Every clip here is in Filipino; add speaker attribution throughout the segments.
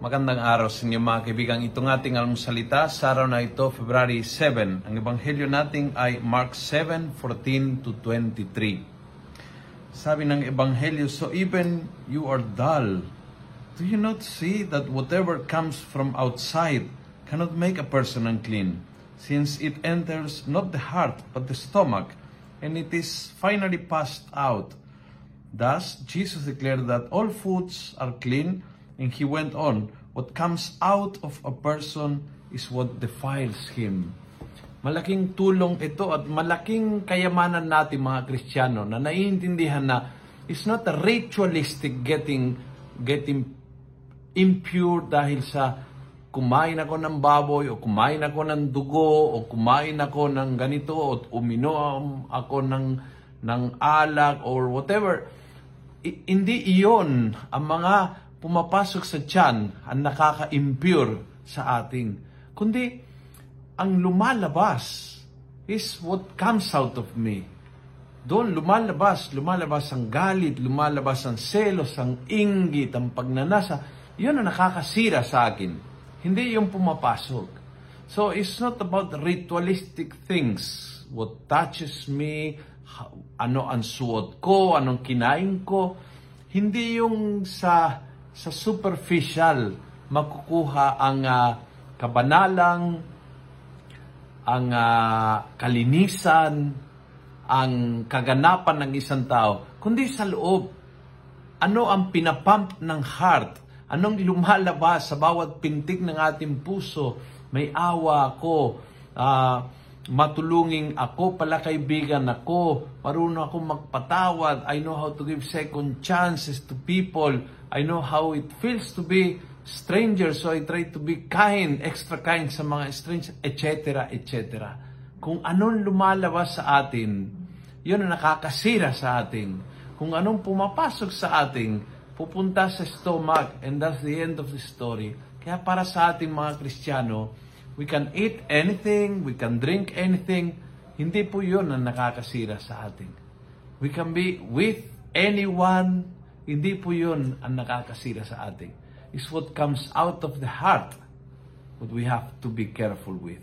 Speaker 1: Magandang araw sa inyo mga kaibigan. Itong ating almusalita sa araw na ito, February 7. Ang ebanghelyo natin ay Mark 7:14 to 23. Sabi ng ebanghelyo, So even you are dull. Do you not see that whatever comes from outside cannot make a person unclean, since it enters not the heart but the stomach, and it is finally passed out? Thus, Jesus declared that all foods are clean, and he went on, What comes out of a person is what defiles him. Malaking tulong ito at malaking kayamanan natin mga Kristiyano na naiintindihan na it's not a ritualistic getting getting impure dahil sa kumain ako ng baboy o kumain ako ng dugo o kumain ako ng ganito o uminom ako ng ng alak or whatever I- hindi iyon ang mga pumapasok sa tiyan ang nakaka-impure sa ating. Kundi, ang lumalabas is what comes out of me. Doon lumalabas, lumalabas ang galit, lumalabas ang selos, ang inggit, ang pagnanasa. Yun ang nakakasira sa akin. Hindi yung pumapasok. So, it's not about ritualistic things. What touches me, ano ang suot ko, anong kinain ko. Hindi yung sa sa superficial makukuha ang ah, kabanalang, ang ah, kalinisan, ang kaganapan ng isang tao, kundi sa loob. Ano ang pinapump ng heart? Anong lumalabas sa bawat pintig ng ating puso? May awa ako, ah, matulungin ako, pala kaibigan ako, marunong ako magpatawad, I know how to give second chances to people, I know how it feels to be stranger, so I try to be kind, extra kind sa mga strangers, etc., etc. Kung anong lumalabas sa atin, yun ang nakakasira sa atin. Kung anong pumapasok sa atin, pupunta sa stomach, and that's the end of the story. Kaya para sa ating mga Kristiyano, we can eat anything, we can drink anything, hindi po yun ang nakakasira sa atin. We can be with anyone, hindi po yun ang nakakasira sa atin. It's what comes out of the heart what we have to be careful with.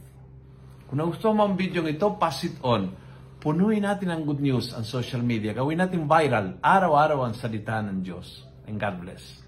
Speaker 1: Kung nagustuhan mo ang video ito, pass it on. Punuin natin ang good news ang social media. Gawin natin viral, araw-araw ang salita ng Diyos. And God bless.